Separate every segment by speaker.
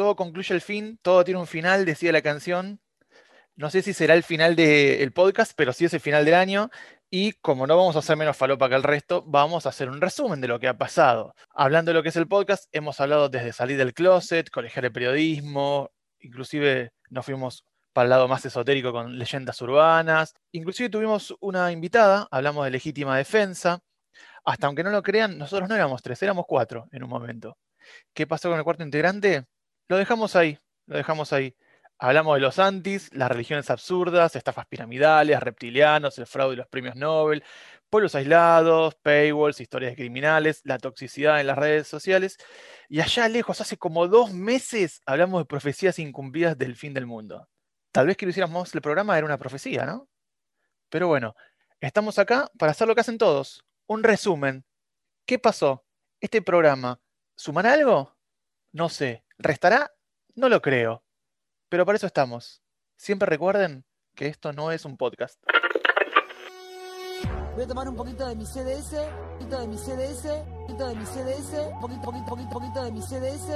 Speaker 1: todo concluye el fin, todo tiene un final, decía la canción. No sé si será el final del podcast, pero sí es el final del año. Y como no vamos a hacer menos falopa que el resto, vamos a hacer un resumen de lo que ha pasado. Hablando de lo que es el podcast, hemos hablado desde salir del closet, colegiar el periodismo, inclusive nos fuimos para el lado más esotérico con leyendas urbanas. Inclusive tuvimos una invitada, hablamos de legítima defensa. Hasta aunque no lo crean, nosotros no éramos tres, éramos cuatro en un momento. ¿Qué pasó con el cuarto integrante? Lo dejamos ahí, lo dejamos ahí. Hablamos de los antis, las religiones absurdas, estafas piramidales, reptilianos, el fraude y los premios Nobel, pueblos aislados, paywalls, historias de criminales, la toxicidad en las redes sociales. Y allá lejos, hace como dos meses, hablamos de profecías incumplidas del fin del mundo. Tal vez que lo hiciéramos el programa era una profecía, ¿no? Pero bueno, estamos acá para hacer lo que hacen todos, un resumen. ¿Qué pasó? ¿Este programa sumará algo? No sé. ¿Restará? No lo creo. Pero para eso estamos. Siempre recuerden que esto no es un podcast.
Speaker 2: Voy a tomar un poquito de mi CDS, un poquito de mi CDS, un poquito de mi CDS, un poquito, poquito, poquito, poquito de mi CDS.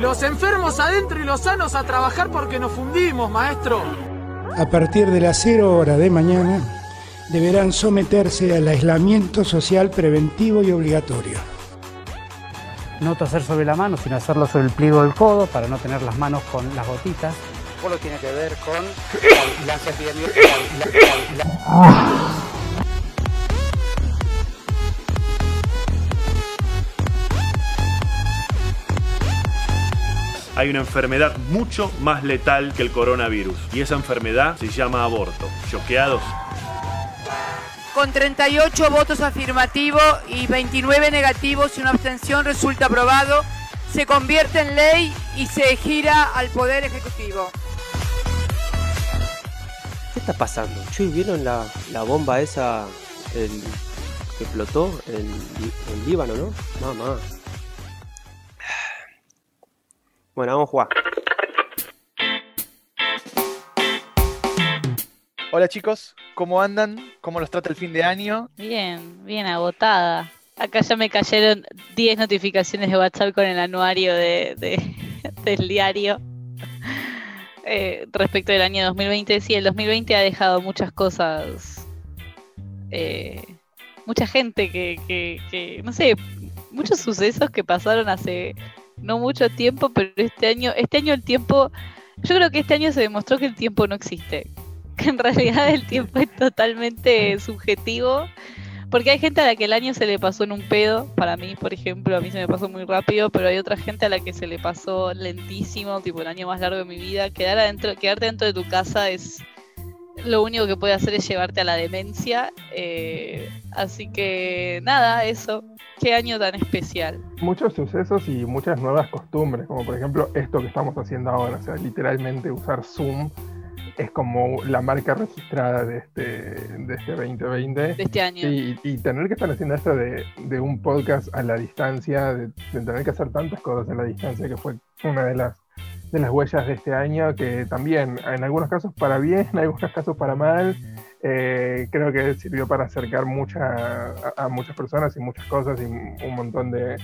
Speaker 3: Los enfermos adentro y los sanos a trabajar porque nos fundimos, maestro.
Speaker 4: A partir de las 0 horas de mañana deberán someterse al aislamiento social preventivo y obligatorio
Speaker 5: no toser sobre la mano, sino hacerlo sobre el pliego del codo para no tener las manos con las gotitas.
Speaker 6: Todo lo tiene que ver con la
Speaker 7: Hay una enfermedad mucho más letal que el coronavirus y esa enfermedad se llama aborto. ¿Choqueados?
Speaker 8: Con 38 votos afirmativos y 29 negativos y una abstención resulta aprobado, se convierte en ley y se gira al Poder Ejecutivo.
Speaker 9: ¿Qué está pasando? ¿vieron la, bomba esa que explotó en, en Líbano, no? Mamá. Bueno, vamos a jugar.
Speaker 1: Hola chicos, ¿cómo andan? ¿Cómo los trata el fin de año?
Speaker 10: Bien, bien agotada. Acá ya me cayeron 10 notificaciones de WhatsApp con el anuario de, del diario eh, respecto del año 2020. Sí, el 2020 ha dejado muchas cosas, eh, mucha gente que, que, no sé, muchos sucesos que pasaron hace no mucho tiempo, pero este año, este año el tiempo, yo creo que este año se demostró que el tiempo no existe que en realidad el tiempo es totalmente subjetivo. Porque hay gente a la que el año se le pasó en un pedo, para mí, por ejemplo, a mí se me pasó muy rápido, pero hay otra gente a la que se le pasó lentísimo, tipo el año más largo de mi vida. Quedar adentro, quedarte dentro de tu casa es lo único que puede hacer es llevarte a la demencia. Eh, así que nada, eso. Qué año tan especial.
Speaker 11: Muchos sucesos y muchas nuevas costumbres, como por ejemplo esto que estamos haciendo ahora, o sea, literalmente usar Zoom es como la marca registrada de este, de este 2020.
Speaker 10: De este año.
Speaker 11: Y, tener que estar haciendo esto de, un podcast a la distancia, de, tener que hacer tantas cosas a la distancia, que fue una de las, de las huellas de este año, que también en algunos casos para bien, en algunos casos para mal. Eh, creo que sirvió para acercar mucha, a muchas personas y muchas cosas y un montón de,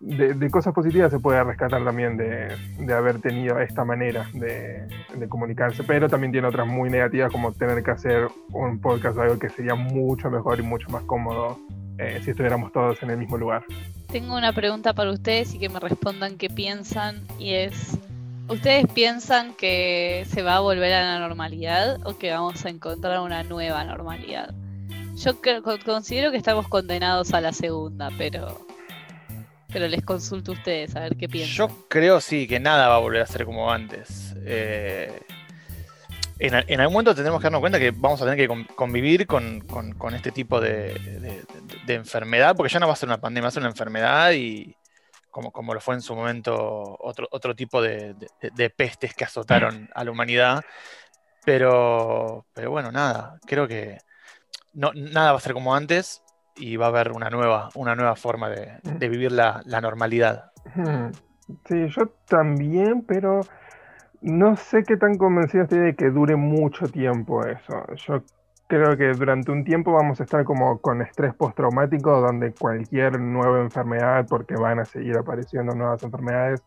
Speaker 11: de, cosas positivas se puede rescatar también de, haber tenido esta manera de, comunicarse, pero también tiene otras muy negativas como tener que hacer un podcast o algo que sería mucho mejor y mucho más cómodo eh, si estuviéramos todos en el mismo lugar.
Speaker 10: Tengo una pregunta para ustedes y que me respondan qué piensan y es, ¿ustedes piensan que se va a volver a la normalidad o que vamos a encontrar una nueva normalidad? Yo considero que estamos condenados a la segunda, pero pero les consulto a ustedes a ver qué piensan.
Speaker 1: Yo creo sí que nada va a volver a ser como antes. Eh, en, algún momento tendremos que darnos cuenta que vamos a tener que convivir con, este tipo de, enfermedad, porque ya no va a ser una pandemia, va a ser una enfermedad y como, como lo fue en su momento otro, otro tipo de, pestes que azotaron a la humanidad. Pero, pero bueno, nada, creo que no, nada va a ser como antes y va a haber una nueva, una nueva forma de, vivir la, normalidad.
Speaker 11: Sí, yo también, pero no sé qué tan convencido estoy de que dure mucho tiempo eso. Yo creo que durante un tiempo vamos a estar como con estrés postraumático, donde cualquier nueva enfermedad, porque van a seguir apareciendo nuevas enfermedades,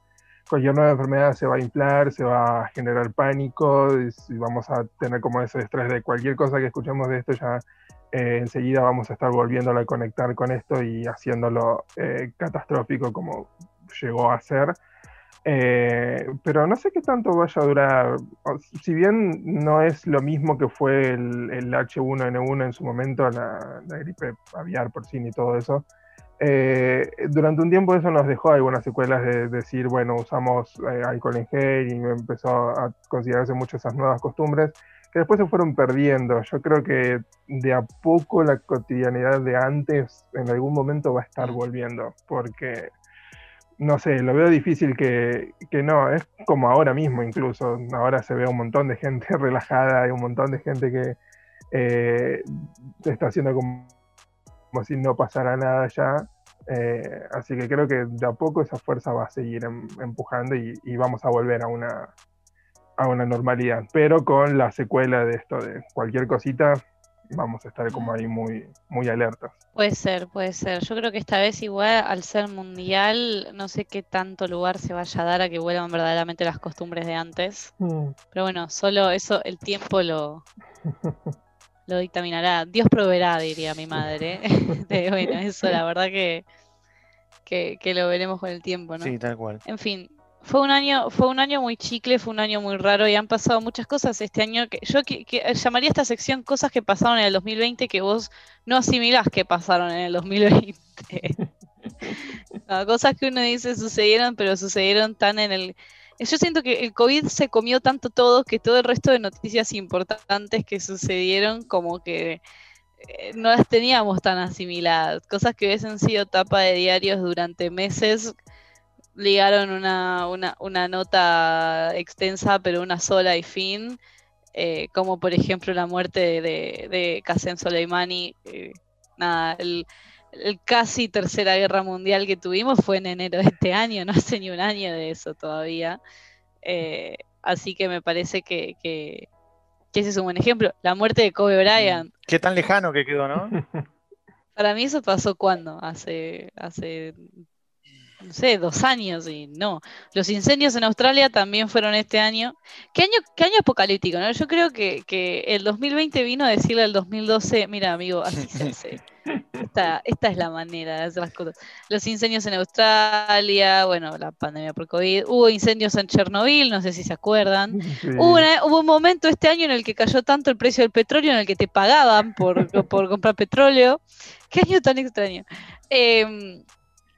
Speaker 11: cualquier nueva enfermedad se va a inflar, se va a generar pánico y vamos a tener como ese estrés de cualquier cosa que escuchemos de esto ya eh, enseguida vamos a estar volviéndolo a conectar con esto y haciéndolo eh, catastrófico como llegó a ser. Eh, pero no sé qué tanto vaya a durar. Si bien no es lo mismo que fue el, H1N1 en su momento, la, gripe aviar, por sí y todo eso, eh, durante un tiempo eso nos dejó algunas secuelas de, decir, bueno, usamos eh, alcohol en gel y empezó a considerarse mucho esas nuevas costumbres que después se fueron perdiendo. Yo creo que de a poco la cotidianidad de antes en algún momento va a estar volviendo, porque no sé, lo veo difícil que, no, es como ahora mismo incluso, ahora se ve un montón de gente relajada, hay un montón de gente que eh, está haciendo como, como, si no pasara nada ya, eh, así que creo que de a poco esa fuerza va a seguir em, empujando y, y, vamos a volver a una, a una normalidad, pero con la secuela de esto de cualquier cosita vamos a estar como ahí muy, muy alertas.
Speaker 10: Puede ser, puede ser. Yo creo que esta vez igual al ser mundial, no sé qué tanto lugar se vaya a dar a que vuelvan verdaderamente las costumbres de antes. Mm. Pero bueno, solo eso el tiempo lo, lo dictaminará. Dios proveerá, diría mi madre. bueno, eso la verdad que, que, que, lo veremos con el tiempo, ¿no?
Speaker 1: Sí, tal cual.
Speaker 10: En fin, fue un año, fue un año muy chicle, fue un año muy raro y han pasado muchas cosas este año que yo que, llamaría esta sección cosas que pasaron en el 2020 que vos no asimilás que pasaron en el 2020. cosas que uno dice sucedieron, pero sucedieron tan en el... Yo siento que el COVID se comió tanto todo que todo el resto de noticias importantes que sucedieron como que eh, no las teníamos tan asimiladas. Cosas que hubiesen sido tapa de diarios durante meses ligaron una, una, una, nota extensa, pero una sola y fin, eh, como por ejemplo la muerte de, de Qasem Soleimani. Eh, nada, el, casi tercera guerra mundial que tuvimos fue en enero de este año, no hace ni un año de eso todavía. Eh, así que me parece que, que, ese es un buen ejemplo. La muerte de Kobe Bryant.
Speaker 1: Qué tan lejano que quedó, ¿no?
Speaker 10: Para mí eso pasó cuando, hace, hace no sé, dos años y no. Los incendios en Australia también fueron este año. ¿Qué año, qué año apocalíptico? ¿no? Yo creo que, el 2020 vino a decirle al 2012, mira amigo, así se hace. Esta, esta es la manera de hacer las cosas. Los incendios en Australia, bueno, la pandemia por COVID, hubo incendios en Chernobyl, no sé si se acuerdan. Hubo, hubo, un momento este año en el que cayó tanto el precio del petróleo, en el que te pagaban por, por comprar petróleo. ¿Qué año tan extraño? Eh,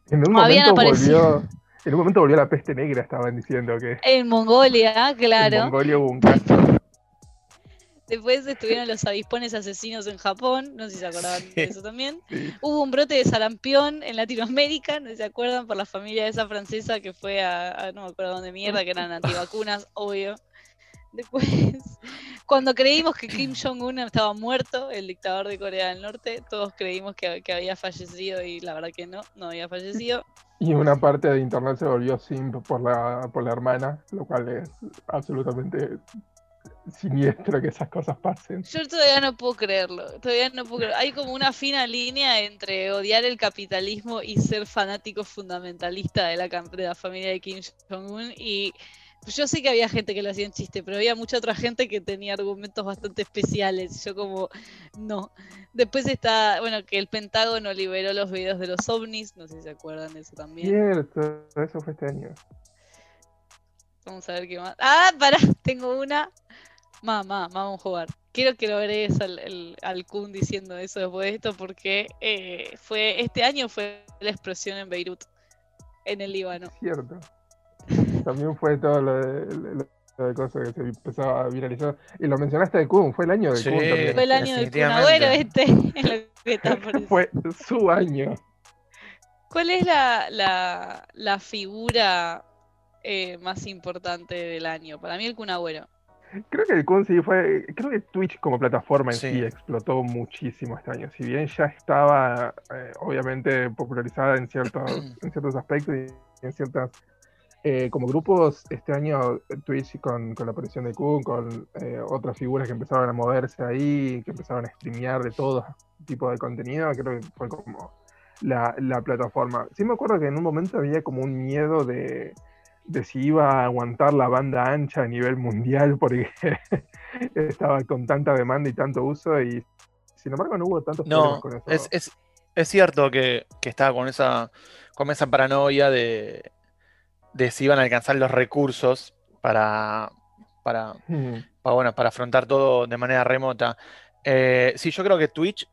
Speaker 11: en un, momento volvió, en un momento volvió la peste negra, estaban diciendo que.
Speaker 10: En Mongolia, claro.
Speaker 11: En Mongolia hubo un caso.
Speaker 10: Después estuvieron los avispones asesinos en Japón, no sé si se acordaban de eso también. Hubo un brote de sarampión en Latinoamérica, no sé si se acuerdan, por la familia de esa francesa que fue a, no me acuerdo dónde mierda, que eran antivacunas, obvio. Después, cuando creímos que Kim Jong-un estaba muerto, el dictador de Corea del Norte, todos creímos que, había fallecido y la verdad que no, no había fallecido.
Speaker 11: Y una parte de internet se volvió simp por la, por la hermana, lo cual es absolutamente siniestro que esas cosas pasen.
Speaker 10: Yo todavía no puedo creerlo, todavía no puedo creerlo. Hay como una fina línea entre odiar el capitalismo y ser fanático fundamentalista de la, de la familia de Kim Jong-un y yo sé que había gente que lo hacía en chiste, pero había mucha otra gente que tenía argumentos bastante especiales. Yo como, no. Después está, bueno, que el Pentágono liberó los videos de los ovnis, no sé si se acuerdan de eso también.
Speaker 11: Cierto, eso fue este año.
Speaker 10: Vamos a ver qué más. Ah, pará, tengo una. Mamá, vamos a jugar. Quiero que lo veréis al, al, Kun diciendo eso después de esto, porque eh, fue este año fue la explosión en Beirut, en el Líbano.
Speaker 11: Cierto. También fue todo lo de, cosas que se empezó a viralizar. Y lo mencionaste de Kun, fue el año de Kun también.
Speaker 10: Fue el año del Kun Agüero este.
Speaker 11: fue su año.
Speaker 10: ¿Cuál es la, la, la figura eh, más importante del año? Para mí el Kun Agüero.
Speaker 11: Creo que el Kun sí fue. Creo que Twitch como plataforma en sí, explotó muchísimo este año. Si bien ya estaba, eh, obviamente, popularizada en ciertos, en ciertos aspectos y en ciertas eh, como grupos, este año Twitch con, con la aparición de Kun, con eh, otras figuras que empezaron a moverse ahí, que empezaron a streamear de todo tipo de contenido, creo que fue como la, la, plataforma. Sí me acuerdo que en un momento había como un miedo de, de si iba a aguantar la banda ancha a nivel mundial porque estaba con tanta demanda y tanto uso y sin embargo no hubo tantos
Speaker 1: No,
Speaker 11: problemas con eso.
Speaker 1: es, es- es cierto que, que estaba con esa, con esa paranoia de, de si iban a alcanzar los recursos para, para,
Speaker 11: Mm.
Speaker 1: para, bueno, para afrontar todo de manera remota. Eh, sí, yo creo que Twitch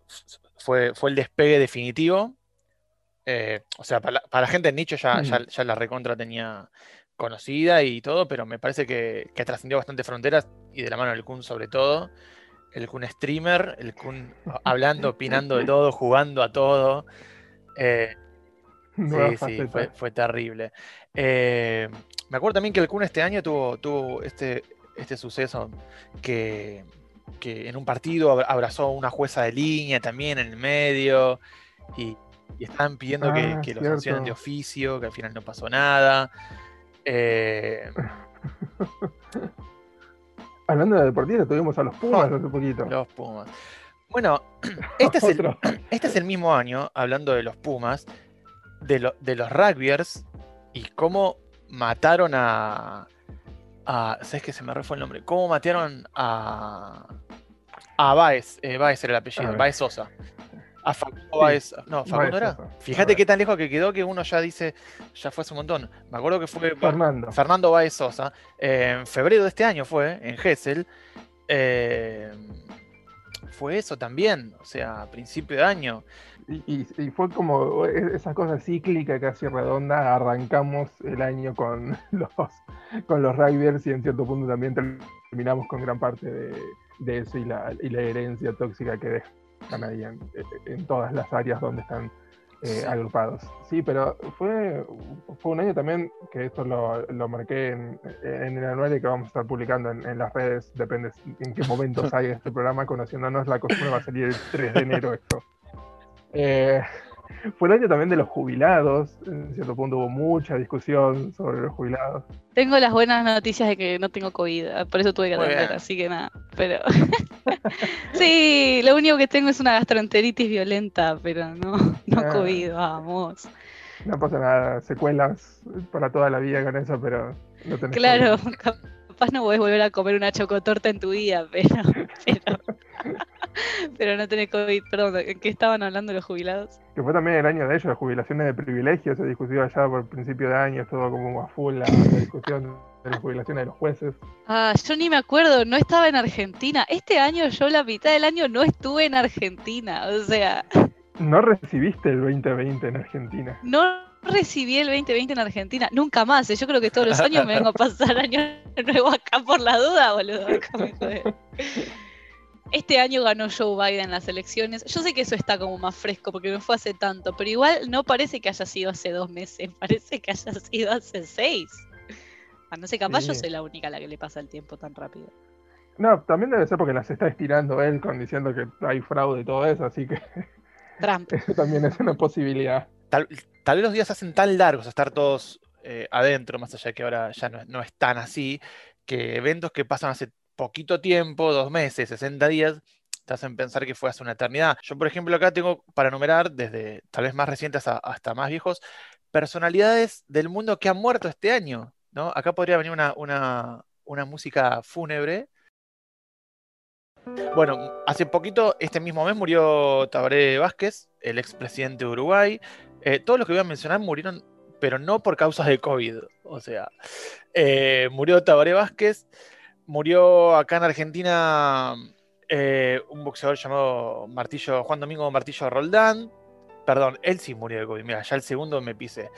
Speaker 1: fue, fue el despegue definitivo. Eh, o sea, para la, para la gente en nicho ya, ya,
Speaker 11: Mm.
Speaker 1: ya la recontra tenía conocida y todo, pero me parece que, que trascendió bastante fronteras y de la mano del Kun sobre todo. El Kun streamer, el Kun hablando, opinando de todo, jugando a todo. Eh, sí, sí, fue terrible. Eh, me acuerdo también que el Kun este año tuvo, tuvo este, este suceso que, que en un partido ab- abrazó a una jueza de línea también en el medio y, y estaban pidiendo que,
Speaker 11: Ah,
Speaker 1: que lo sancionen de oficio, que al final no pasó nada. Eh,
Speaker 11: Hablando de deportistas, tuvimos a los Pumas hace poquito.
Speaker 1: Los Pumas. Bueno, este es, el, este es el mismo año, hablando de los Pumas, de, lo- de los rugbyers y cómo mataron a. a ¿Sabes que se me refue el nombre? ¿Cómo mataron a. a Baez? Eh, Baez era el apellido,
Speaker 11: ver.
Speaker 1: Baez Sosa. A Facundo Baez. No, Facundo
Speaker 11: Baez
Speaker 1: era.
Speaker 11: Sosa.
Speaker 1: Fíjate qué tan lejos que quedó que uno ya dice. Ya fue hace un montón. Me acuerdo que fue.
Speaker 11: Fernando.
Speaker 1: Fernando Baez Sosa. eh, en febrero de este año fue, en Gessel. eh, fue eso también, o sea, a principio de año.
Speaker 11: Y, y- y fue como e- esa cosa cíclica casi redonda. Arrancamos el año con los, con los Rivers y en cierto punto también terminamos con gran parte de, de eso y la, y la herencia tóxica que dejan ahí en, en todas las áreas donde están eh, agrupados. Sí, pero fue, fue un año también que esto lo, lo marqué en, en el anuario que vamos a estar publicando en, en las redes, depende en qué momento salga este programa, conociéndonos la costumbre va a salir el 3 de enero esto. Eh, fue el año también de los jubilados, en cierto punto hubo mucha discusión sobre los jubilados.
Speaker 10: Tengo las buenas noticias de que no tengo COVID, ah, por eso tuve que atender, así que nada. Pero sí, lo único que tengo es una gastroenteritis violenta, pero no, no
Speaker 11: Ah.
Speaker 10: COVID, vamos.
Speaker 11: No pasa nada, secuelas para toda la vida con eso, pero no tenés
Speaker 10: Claro,
Speaker 11: COVID.
Speaker 10: capaz no podés volver a comer una chocotorta en tu vida, pero, pero, pero no tenés COVID. Perdón, ¿en qué estaban hablando los jubilados?
Speaker 11: Que fue también el año de ellos, las jubilaciones de privilegios, se discutió allá por principio de año, estuvo como a full la, la discusión de las jubilaciones de los jueces.
Speaker 10: Ah, yo ni me acuerdo, no estaba en Argentina. Este año yo la mitad del año no estuve en Argentina, o sea,
Speaker 11: No recibiste el 2020 en Argentina.
Speaker 10: no recibí el 2020 en Argentina, nunca más. Yo creo que todos los años me vengo a pasar año nuevo acá por la duda, boludo. acá me. Este año ganó Joe Biden las elecciones. Yo sé que eso está como más fresco porque no fue hace tanto, pero igual no parece que haya sido hace dos meses, parece que haya sido hace seis. Ah, no sé, capaz yo soy la única a la que le pasa el tiempo tan rápido.
Speaker 11: No, también debe ser porque las está estirando él con diciendo que hay fraude y todo eso, así que
Speaker 10: Trump.
Speaker 11: eso también es una posibilidad.
Speaker 1: Tal, tal vez los días se hacen tan largos, estar todos eh, adentro, más allá de que ahora ya no es tan así, que eventos que pasan hace poquito tiempo, dos meses, 60 días, te hacen pensar que fue hace una eternidad. Yo, por ejemplo, acá tengo para enumerar, desde tal vez más recientes hasta más viejos, personalidades del mundo que han muerto este año, ¿no? Acá podría venir una música fúnebre. Bueno, hace poquito, este mismo mes, murió Tabaré Vázquez, el expresidente de Uruguay. Eh, todos los que voy a mencionar murieron, pero no por causas de COVID. O sea, eh, murió Tabaré Vázquez, murió acá en Argentina eh, un boxeador llamado Martillo, Juan Domingo Martillo Roldán. Perdón, él sí murió de COVID. Mira, ya el segundo me pisé.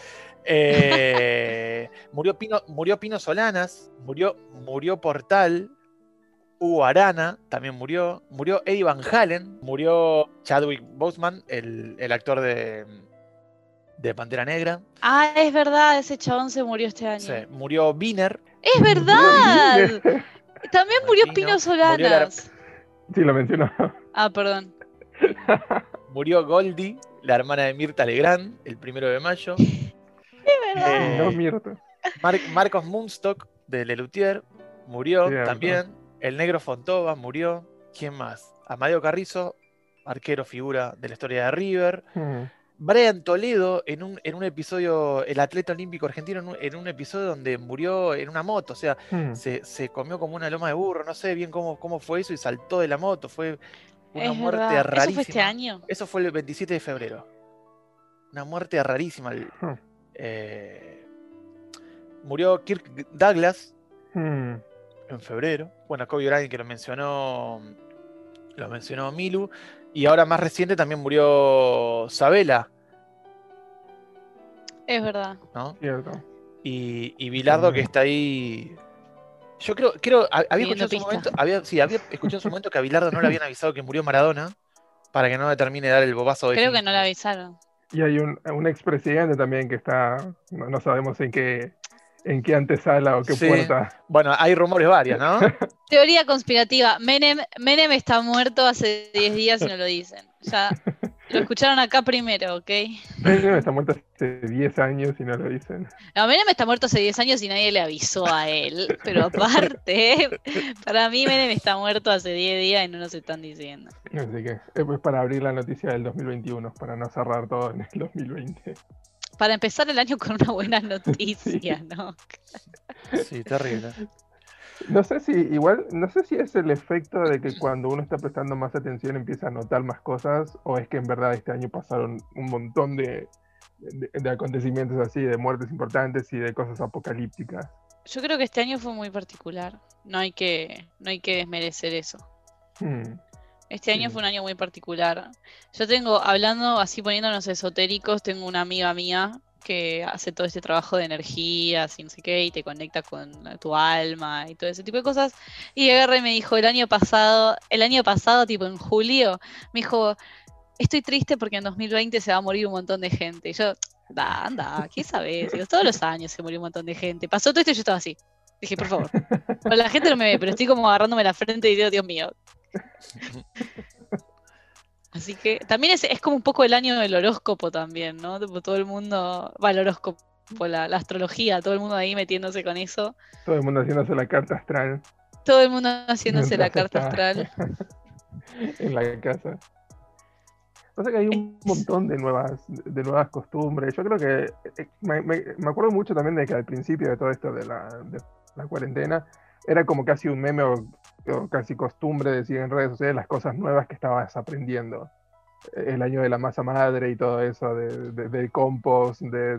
Speaker 1: Eh, murió, Pino, murió Pino Solanas, murió, murió Portal, Hugo Arana también murió. Murió Eddie Van Halen. Murió Chadwick Boseman, el, el actor de, de Pantera Negra.
Speaker 10: Ah, es verdad, ese chabón se murió este año.
Speaker 1: Sí, murió Biner.
Speaker 10: ¡Es verdad! También murió
Speaker 1: Pino, murió
Speaker 10: Solanas.
Speaker 11: Sí, lo mencionó.
Speaker 10: Ah, perdón.
Speaker 1: Murió Goldie, la hermana de Mirta Legrand, el primero de mayo.
Speaker 10: Es verdad.
Speaker 1: Eh,
Speaker 11: No.
Speaker 1: Mar- Marcos Munstock, de Lelutier, murió
Speaker 11: Cierto.
Speaker 1: también. El negro Fontova murió. ¿Quién más? Amadeo Carrizo, arquero figura de la historia de River.
Speaker 11: Hmm.
Speaker 1: Brian Toledo en un, en un episodio, el atleta olímpico argentino, en un, en un episodio donde murió en una moto, o sea,
Speaker 11: Hmm.
Speaker 1: se, se comió como una loma de burro, no sé bien cómo, cómo fue eso y saltó de la moto, fue una
Speaker 10: Es
Speaker 1: muerte
Speaker 10: verdad. ¿Eso
Speaker 1: rarísima.
Speaker 10: fue este año?
Speaker 1: Eso fue el 27 de febrero. Una muerte rarísima. el-
Speaker 11: Hmm.
Speaker 1: eh, murió Kirk Douglas
Speaker 11: Hmm.
Speaker 1: en febrero. Bueno, Kobe Bryant que lo mencionó, lo mencionó Milu. Y ahora más reciente también murió Sabela,
Speaker 10: Es verdad.
Speaker 1: ¿no?
Speaker 11: Cierto.
Speaker 1: Y, y Bilardo que está ahí. Yo creo, creo, ha- había escuchado, en su momento, había, sí, había escuchado en su momento que a Bilardo no le habían avisado que murió Maradona para que no le termine de dar el bobazo de
Speaker 10: Creo que no le avisaron.
Speaker 11: Y hay un, un expresidente también que está, no, no sabemos en qué, en qué antesala o qué
Speaker 1: Sí.
Speaker 11: puerta.
Speaker 1: Bueno, hay rumores varios, ¿no?
Speaker 10: Teoría conspirativa. Menem, Menem está muerto hace 10 días y no lo dicen. Ya lo escucharon acá primero, ¿ok?
Speaker 11: Menem está muerto hace 10 años y no lo dicen.
Speaker 10: No, Menem está muerto hace 10 años y nadie le avisó a él. Pero aparte, para mí Menem está muerto hace 10 días y no nos están diciendo.
Speaker 11: Así que es pues para abrir la noticia del 2021, para no cerrar todo en el 2020.
Speaker 10: Para empezar el año con una buena noticia, ¿no?
Speaker 1: Sí, terrible.
Speaker 11: No sé si, igual, no sé si es el efecto de que cuando uno está prestando más atención empieza a notar más cosas, o es que en verdad este año pasaron un montón de, de- de acontecimientos así, de muertes importantes y de cosas apocalípticas.
Speaker 10: Yo creo que este año fue muy particular. No hay que, no hay que desmerecer eso.
Speaker 11: Hmm.
Speaker 10: Este año
Speaker 11: Sí.
Speaker 10: fue un año muy particular. Yo tengo, hablando así poniéndonos esotéricos, tengo una amiga mía que hace todo este trabajo de energías y no sé qué, y te conecta con tu alma y todo ese tipo de cosas. Y agarra y me dijo, el año pasado, el año pasado, tipo en julio, me dijo, estoy triste porque en 2020 se va a morir un montón de gente. Y yo, anda, anda, ¿qué sabes? Todos los años se murió un montón de gente. Pasó todo esto y yo estaba así. Dije, por favor. Bueno, la gente no me ve, pero estoy como agarrándome la frente y digo, Dios mío, Así que también es, es como un poco el año del horóscopo también, ¿no? Todo el mundo, va el horóscopo, la, la astrología, todo el mundo ahí metiéndose con eso.
Speaker 11: Todo el mundo haciéndose la carta astral
Speaker 10: Todo el mundo haciéndose la
Speaker 11: Mientras
Speaker 10: carta
Speaker 11: está-
Speaker 10: astral.
Speaker 11: en la casa. Pasa que hay un montón de nuevas, de nuevas costumbres. Yo creo que eh, me, me- me acuerdo mucho también de que al principio de todo esto de la, de la cuarentena era como casi un meme o, o casi costumbre decir en redes sociales las cosas nuevas que estabas aprendiendo. El año de la masa madre y todo eso, de, de- del compost, de, de-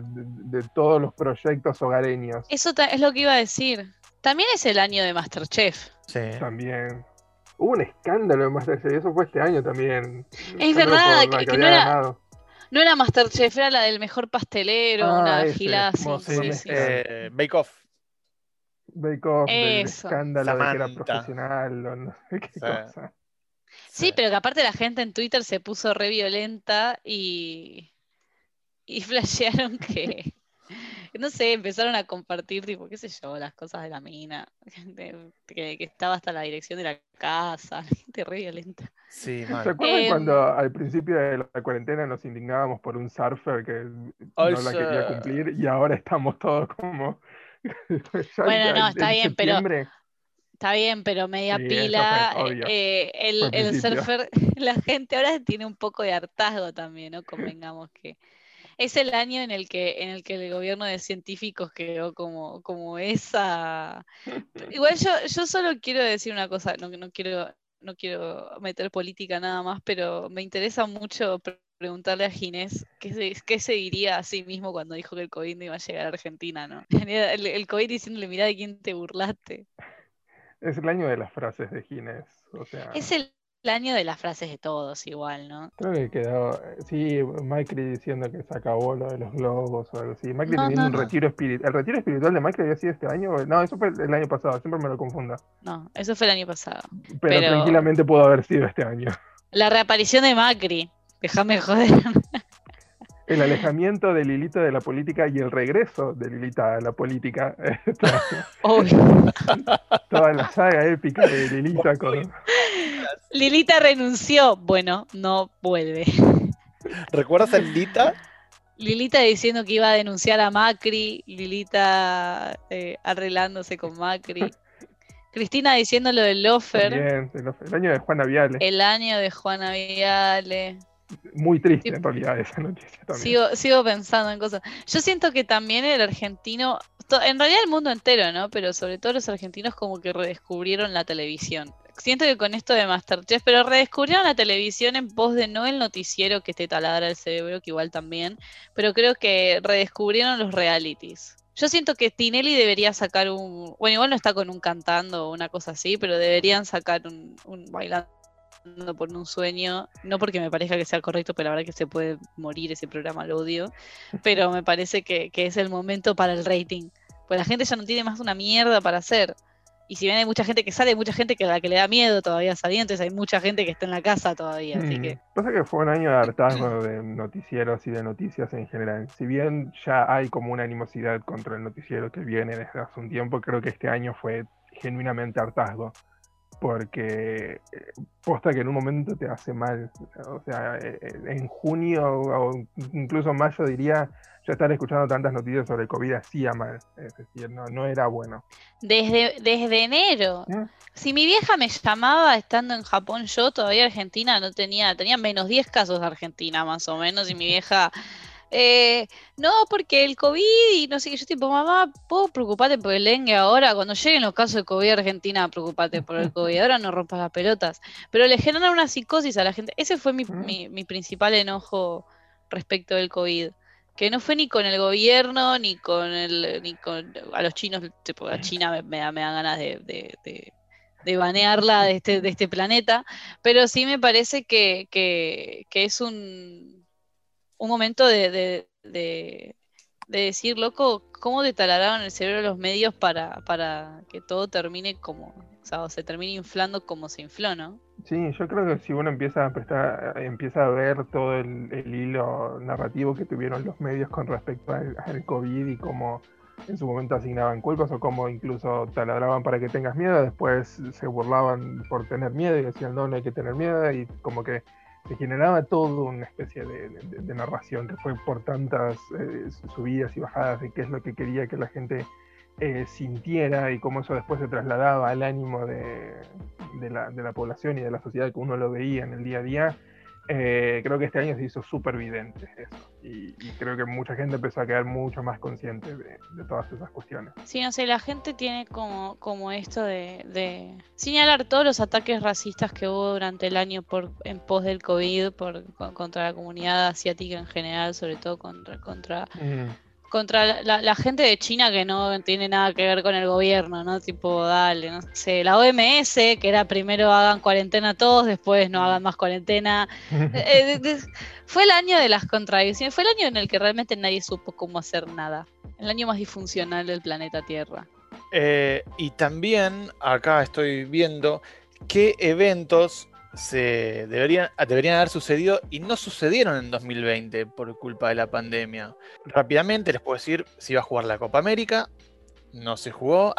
Speaker 11: de todos los proyectos hogareños.
Speaker 10: Eso es lo que iba a decir. También es el año de Masterchef.
Speaker 1: Sí.
Speaker 11: También. Hubo un escándalo en Masterchef, y eso fue este año también.
Speaker 10: Es verdad, que-
Speaker 11: que
Speaker 10: que no era-
Speaker 11: ganado.
Speaker 10: No era Masterchef, era la del mejor pastelero,
Speaker 11: Ah,
Speaker 10: una
Speaker 11: ese,
Speaker 10: gilada sí.
Speaker 1: Eh, Bake Off.
Speaker 11: Bake Off, del escándalo de que era
Speaker 1: Samantha.
Speaker 11: profesional o no sé qué
Speaker 1: Sí.
Speaker 11: cosa.
Speaker 10: Sí, pero que aparte la gente en Twitter se puso re violenta y, y flashearon que, no sé, empezaron a compartir, tipo, qué sé yo, las cosas de la mina, de- que, que estaba hasta la dirección de la casa, gente re violenta.
Speaker 1: Sí,
Speaker 11: ¿Se
Speaker 1: mal.
Speaker 11: acuerdan
Speaker 10: Em,
Speaker 11: cuando al principio de la cuarentena nos indignábamos por un surfer que no la quería cumplir y ahora estamos todos como...
Speaker 10: Bueno, no, está bien, pero- Está bien, pero media
Speaker 11: Sí,
Speaker 10: pila,
Speaker 11: fue
Speaker 10: eh, el, surfer, la gente ahora tiene un poco de hartazgo también, ¿no? Convengamos que es el año en el que, en el que el gobierno de científicos quedó como, como esa. Igual yo, yo solo quiero decir una cosa, no, no quiero, no quiero meter política nada más, pero me interesa mucho preguntarle a Ginés qué se, qué se diría a sí mismo cuando dijo que el COVID no iba a llegar a Argentina, ¿no? El, el COVID diciéndole, mirá de quién te burlaste.
Speaker 11: Es el año de las frases de Ginés. O sea,
Speaker 10: Es el, año de las frases de todos igual, ¿no?
Speaker 11: creo que quedó. Sí, Macri diciendo que se acabó lo de los globos o algo así. Macri
Speaker 10: No,
Speaker 11: teniendo
Speaker 10: no,
Speaker 11: un
Speaker 10: no.
Speaker 11: retiro espiritual. ¿El retiro espiritual de Macri había sido este año? No, eso fue el año pasado, siempre me lo confunda.
Speaker 10: No, eso fue el año pasado.
Speaker 11: Pero,
Speaker 10: Pero-
Speaker 11: tranquilamente pudo haber sido este año.
Speaker 10: La reaparición de Macri. Déjame joder.
Speaker 11: El alejamiento de Lilita de la política y el regreso de Lilita a la política. Toda-
Speaker 10: Obvio.
Speaker 11: Toda la saga épica de Lilita con.
Speaker 10: Lilita renunció. Bueno, no vuelve.
Speaker 1: ¿Recuerdas a Lita?
Speaker 10: Lilita diciendo que iba a denunciar a Macri. Lilita eh, arreglándose con Macri. Cristina diciendo lo del lofer.
Speaker 11: También, el, el año de Juana Viale.
Speaker 10: El año de Juana Viale.
Speaker 11: Muy triste en realidad esa noticia también.
Speaker 10: Sigo, sigo pensando en cosas. Yo siento que también el argentino, en realidad el mundo entero, ¿no? Pero sobre todo los argentinos como que redescubrieron la televisión. Siento que con esto de Masterchef, pero redescubrieron la televisión en pos de no el noticiero que te taladra el cerebro, que igual también, pero creo que redescubrieron los realities. Yo siento que Tinelli debería sacar un, bueno, igual no está con un cantando o una cosa así, pero deberían sacar un, un bailando por un sueño, no porque me parezca que sea correcto, pero la verdad que se puede morir ese programa, lo odio, pero me parece que, que es el momento para el rating, pues la gente ya no tiene más una mierda para hacer. Y si bien hay mucha gente que sale, hay mucha gente que a la que le da miedo todavía salir, entonces hay mucha gente que está en la casa todavía, así
Speaker 11: Mm.
Speaker 10: que
Speaker 11: Pasa que fue un año de hartazgo de noticieros y de noticias en general. Si bien ya hay como una animosidad contra el noticiero que viene desde hace un tiempo, creo que este año fue genuinamente hartazgo. Porque eh, posta que en un momento te hace mal. O sea, eh, eh, en junio o incluso mayo diría, ya estar escuchando tantas noticias sobre COVID hacía mal. Es decir, no, no era bueno.
Speaker 10: desde, desde enero.
Speaker 11: ¿Eh?
Speaker 10: Si mi vieja me llamaba estando en Japón, yo todavía Argentina no tenía, tenía menos 10 casos de Argentina más o menos, y mi vieja, eh, no, porque el COVID y no sé qué, yo tipo, mamá, ¿puedo preocuparte por el dengue ahora? Cuando lleguen los casos de COVID Argentina, preocupate por el COVID, ahora no rompas las pelotas. Pero le generan una psicosis a la gente. Ese fue mi, mi, mi principal enojo respecto del COVID. Que no fue ni con el gobierno, ni con el, ni con a los chinos, tipo, a China me, me da, me da ganas de, de, de- de banearla de este, de este planeta, pero sí me parece que, que- que es un, un momento de, de- de- de decir, loco, ¿cómo te el cerebro los medios para, para que todo termine como, o sea, se termine inflando como se infló, ¿no?
Speaker 11: Sí, yo creo que si uno empieza a prestar, empieza a ver todo el, el hilo narrativo que tuvieron los medios con respecto al, al COVID y cómo en su momento asignaban culpas o cómo incluso taladraban para que tengas miedo, después se burlaban por tener miedo y decían no, no hay que tener miedo y como que se generaba todo una especie de, narración que fue por tantas eh, subidas y bajadas de qué es lo que quería que la gente eh, sintiera y cómo eso después se trasladaba al ánimo de, de la, de la población y de la sociedad que uno lo veía en el día a día, eh, creo que este año se hizo súper evidente eso. Y, y creo que mucha gente empezó a quedar mucho más consciente de, de todas esas cuestiones.
Speaker 10: Sí, no sé, la gente tiene como, como esto de, de señalar todos los ataques racistas que hubo durante el año por, en pos del COVID por, con- contra la comunidad asiática en general, sobre todo contra, contra, contra la, gente de China que no tiene nada que ver con el gobierno, ¿no? Tipo, dale, no sé, la OMS, que era primero hagan cuarentena todos, después no hagan más cuarentena. Eh, fue el año de las contradicciones, fue el año en el que realmente nadie supo cómo hacer nada. El año más disfuncional del planeta Tierra.
Speaker 1: Eh, y también acá estoy viendo qué eventos se deberían, deberían haber sucedido y no sucedieron en 2020 por culpa de la pandemia. Rápidamente les puedo decir, se iba a jugar la Copa América, no se jugó,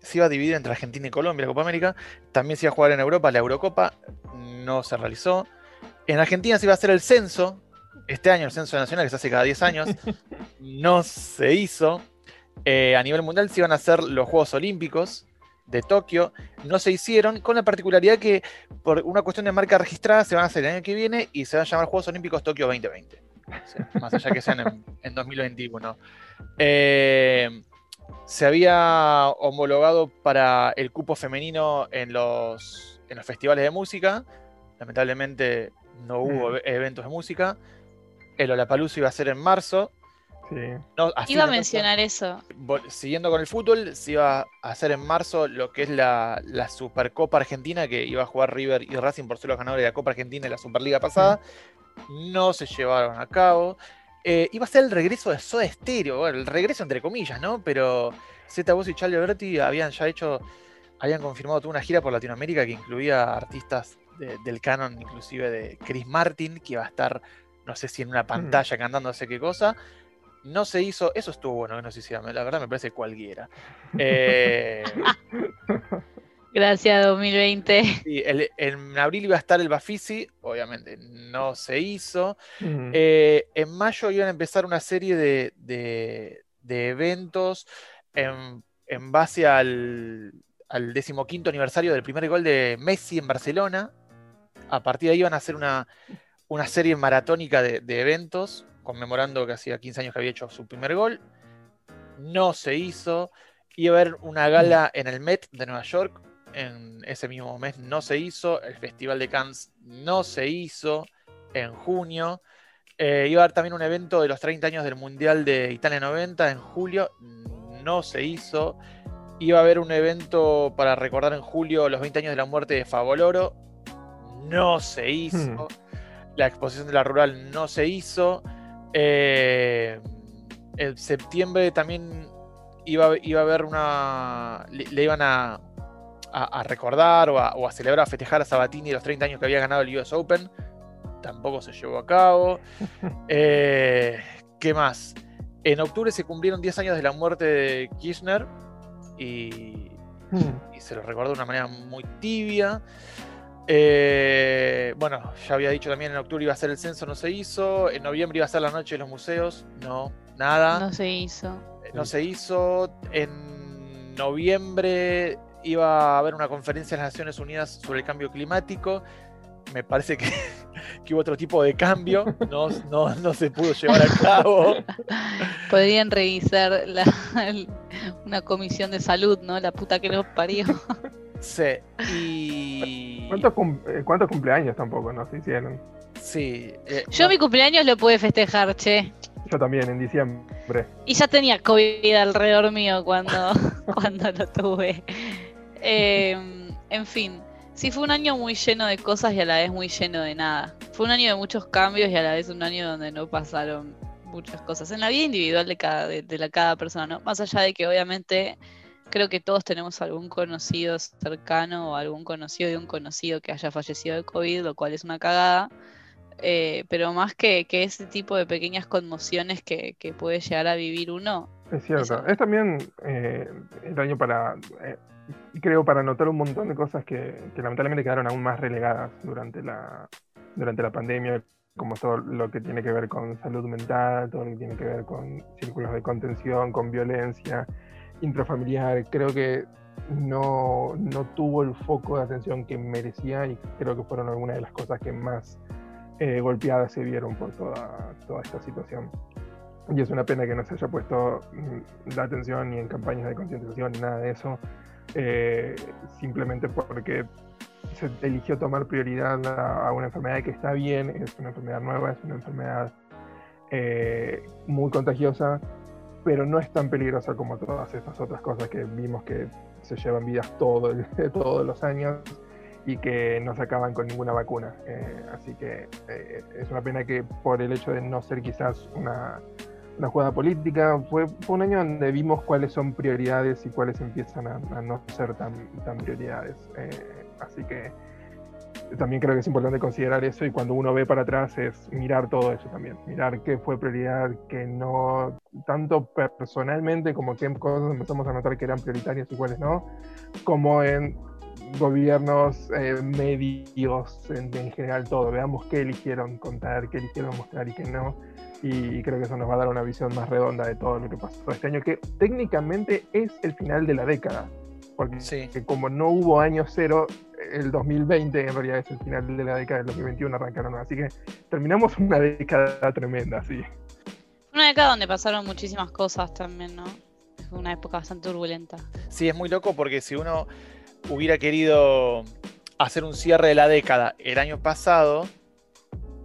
Speaker 1: se iba a dividir entre Argentina y Colombia la Copa América, también se iba a jugar en Europa la Eurocopa, no se realizó. En Argentina se iba a hacer el censo, este año el censo nacional que se hace cada 10 años, no se hizo. Eh, a nivel mundial se iban a hacer los Juegos Olímpicos de Tokio, no se hicieron, con la particularidad que por una cuestión de marca registrada se van a hacer el año que viene y se van a llamar Juegos Olímpicos Tokio 2020. O sea, más allá que sean en, en 2021. Eh, se había homologado para el cupo femenino en los, en los festivales de música. Lamentablemente no hubo e- eventos de música. El Olapalooza iba a ser en marzo. No,
Speaker 10: Iba a mencionar eso.
Speaker 1: Siguiendo con el fútbol, se iba a hacer en marzo lo que es la, la Supercopa Argentina, que iba a jugar River y Racing por ser los ganadores de la Copa Argentina y la Superliga pasada. No se llevaron a cabo. Eh, iba a ser el regreso de Soda Stereo, bueno, el regreso entre comillas, ¿no? Pero Zeta Voz y Charlie Alberti habían ya hecho, habían confirmado toda una gira por Latinoamérica que incluía artistas de- del canon, inclusive de Chris Martin, que iba a estar, no sé si en una pantalla cantando no sé qué cosa. No se hizo, eso estuvo bueno que no se hiciera, la verdad me parece cualquiera. Eh,
Speaker 10: Gracias 2020.
Speaker 1: sí, el- en abril iba a estar el Bafisi, obviamente no se hizo. Eh, en mayo iban a empezar una serie de, de- de eventos en, en base al, al decimoquinto aniversario del primer gol de Messi en Barcelona. A partir de ahí iban a hacer una, una serie maratónica de, de eventos, conmemorando que hacía 15 años que había hecho su primer gol. No se hizo. Iba a haber una gala en el Met de Nueva York. En ese mismo mes no se hizo. El Festival de Cannes no se hizo en junio. Eh, iba a haber también un evento de los 30 años del Mundial de Italia 90 en julio. No se hizo. Iba a haber un evento para recordar en julio los 20 años de la muerte de Favoloro. No se hizo. La exposición de la rural no se hizo. Eh, en septiembre también iba, iba a haber una. Le, le iban a, a, a recordar o a, o a celebrar, a festejar a Sabatini los 30 años que había ganado el US Open. Tampoco se llevó a cabo. Eh, ¿Qué más? En octubre se cumplieron 10 años de la muerte de Kirchner y, y se lo recordó de una manera muy tibia. Eh, bueno, ya había dicho también en octubre iba a ser el censo, no se hizo. En noviembre iba a ser la noche de los museos, no, nada.
Speaker 10: No se hizo.
Speaker 1: No se hizo. En noviembre iba a haber una conferencia de las Naciones Unidas sobre el cambio climático. Me parece que, que hubo otro tipo de cambio, no, no, no se pudo llevar a cabo.
Speaker 10: Podrían revisar la- el- una comisión de salud, ¿no? La puta que nos parió.
Speaker 1: Sí, y.
Speaker 11: ¿Cuántos, cum- eh, cuántos cumpleaños tampoco nos hicieron?
Speaker 1: Sí. eh,
Speaker 10: Yo mi cumpleaños lo pude festejar, che.
Speaker 11: Yo también, en diciembre.
Speaker 10: Y ya tenía COVID alrededor mío cuando, cuando lo tuve. Eh, en fin, sí fue un año muy lleno de cosas y a la vez muy lleno de nada. Fue un año de muchos cambios y a la vez un año donde no pasaron muchas cosas en la vida individual de cada, de, de la, cada persona, ¿no? Más allá de que obviamente creo que todos tenemos algún conocido cercano o algún conocido de un conocido que haya fallecido de COVID, lo cual es una cagada. Eh, pero más que, que ese tipo de pequeñas conmociones que, que puede llegar a vivir uno,
Speaker 11: Es cierto. Es también eh, el año para, eh, creo, para notar un montón de cosas que, que lamentablemente quedaron aún más relegadas durante la, durante la pandemia, como todo lo que tiene que ver con salud mental, todo lo que tiene que ver con círculos de contención, con violencia intrafamiliar. Creo que no, no tuvo el foco de atención que merecía y creo que fueron algunas de las cosas que más eh, golpeadas se vieron por toda, toda esta situación. Y es una pena que no se haya puesto mm, la atención ni en campañas de concientización ni nada de eso, eh, simplemente porque se eligió tomar prioridad a, a una enfermedad que está bien, es una enfermedad nueva, es una enfermedad eh, muy contagiosa, pero no es tan peligrosa como todas estas otras cosas que vimos que se llevan vidas todo el- todos los años y que no se acaban con ninguna vacuna. Eh, así que eh, es una pena que por el hecho de no ser quizás una, una jugada política, fue, un año donde vimos cuáles son prioridades y cuáles empiezan a, a no ser tan, tan prioridades. Eh, así que también creo que es importante considerar eso y cuando uno ve para atrás es mirar todo eso también, mirar qué fue prioridad, qué no, tanto personalmente como qué cosas empezamos a notar que eran prioritarias y cuáles no, como en gobiernos, eh, medios, en, en general todo, veamos qué eligieron contar, qué eligieron mostrar y qué no, y creo que eso nos va a dar una visión más redonda de todo lo que pasó este año, que técnicamente es el final de la década, porque que como no hubo año cero, el 2020 en realidad es el final de la década del 2021 arrancaron, así que terminamos una década tremenda, sí.
Speaker 10: una década donde pasaron muchísimas cosas también, ¿no? Fue una época bastante turbulenta.
Speaker 1: Sí, es muy loco porque si uno hubiera querido hacer un cierre de la década el año pasado,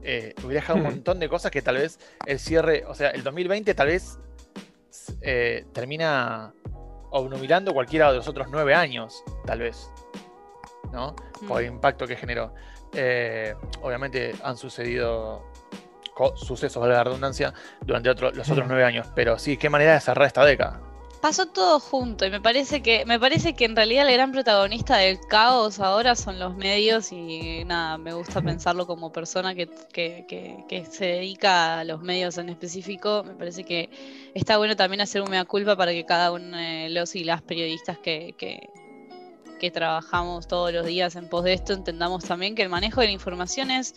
Speaker 1: eh, hubiera dejado un
Speaker 11: Hmm.
Speaker 1: montón de cosas que tal vez el cierre, o sea, el 2020 tal vez eh, termina obnubilando cualquiera de los otros nueve años, tal vez, ¿no? Por el impacto que generó. Eh, obviamente han sucedido sucesos, valga la redundancia, durante otro- los otros
Speaker 11: Hmm.
Speaker 1: nueve años, pero sí, qué manera de cerrar esta década.
Speaker 10: Pasó todo junto y me parece que me parece que en realidad el gran protagonista del caos ahora son los medios y nada, me gusta pensarlo como persona que, que- que- que se dedica a los medios en específico. Me parece que está bueno también hacer un mea culpa para que cada uno de los y las periodistas que, que, trabajamos todos los días en pos de esto entendamos también que el manejo de la información es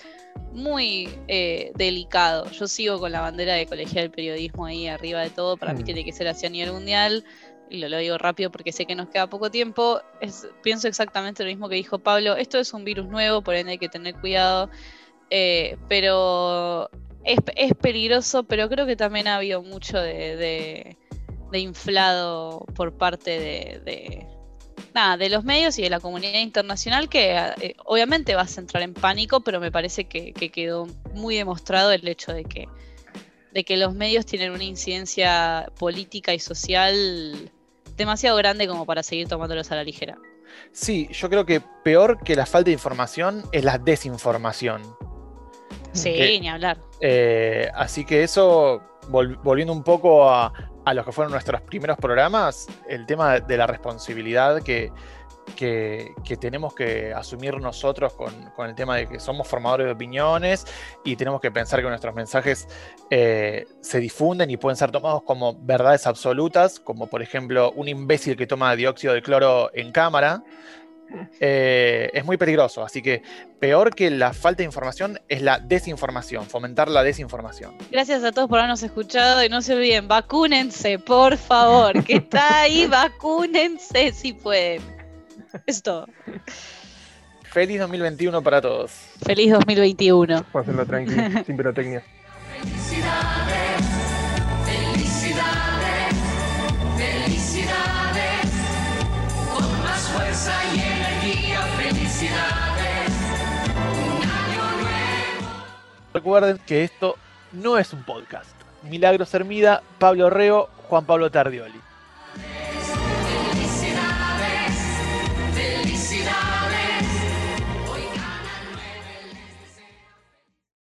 Speaker 10: muy eh, delicado. Yo sigo con la bandera de colegial del periodismo ahí arriba de todo. Para mí
Speaker 12: Mm.
Speaker 10: tiene que ser así a nivel mundial. Y lo, lo digo rápido porque sé que nos queda poco tiempo. Es, pienso exactamente lo mismo que dijo Pablo. Esto es un virus nuevo, por ende hay que tener cuidado. Eh, pero es, es peligroso, pero creo que también ha habido mucho de, de- de inflado por parte de, de- nada, de los medios y de la comunidad internacional que eh, obviamente vas a entrar en pánico, pero me parece que, que quedó muy demostrado el hecho de que, de que los medios tienen una incidencia política y social demasiado grande como para seguir tomándolos a la ligera.
Speaker 1: Sí, yo creo que peor que la falta de información es la desinformación.
Speaker 10: Sí,
Speaker 1: Que-
Speaker 10: ni hablar.
Speaker 1: Eh, así que eso, vol- volviendo un poco a, a los que fueron nuestros primeros programas, el tema de la responsabilidad que, que- tenemos que asumir nosotros con, con el tema de que somos formadores de opiniones y tenemos que pensar que nuestros mensajes eh, se difunden y pueden ser tomados como verdades absolutas, como por ejemplo un imbécil que toma dióxido de cloro en cámara. Eh, es muy peligroso, así que peor que la falta de información es la desinformación, fomentar la desinformación.
Speaker 10: Gracias a todos por habernos escuchado y no se olviden, vacúnense, por favor, que está ahí, vacúnense si pueden. Es todo.
Speaker 1: Feliz 2021 para todos.
Speaker 10: Feliz 2021.
Speaker 11: Pásenlo tranquilo, sin pirotecnia.
Speaker 1: Recuerden que esto no es un podcast. Milagros Hermida, Pablo Reo, Juan Pablo Tardioli.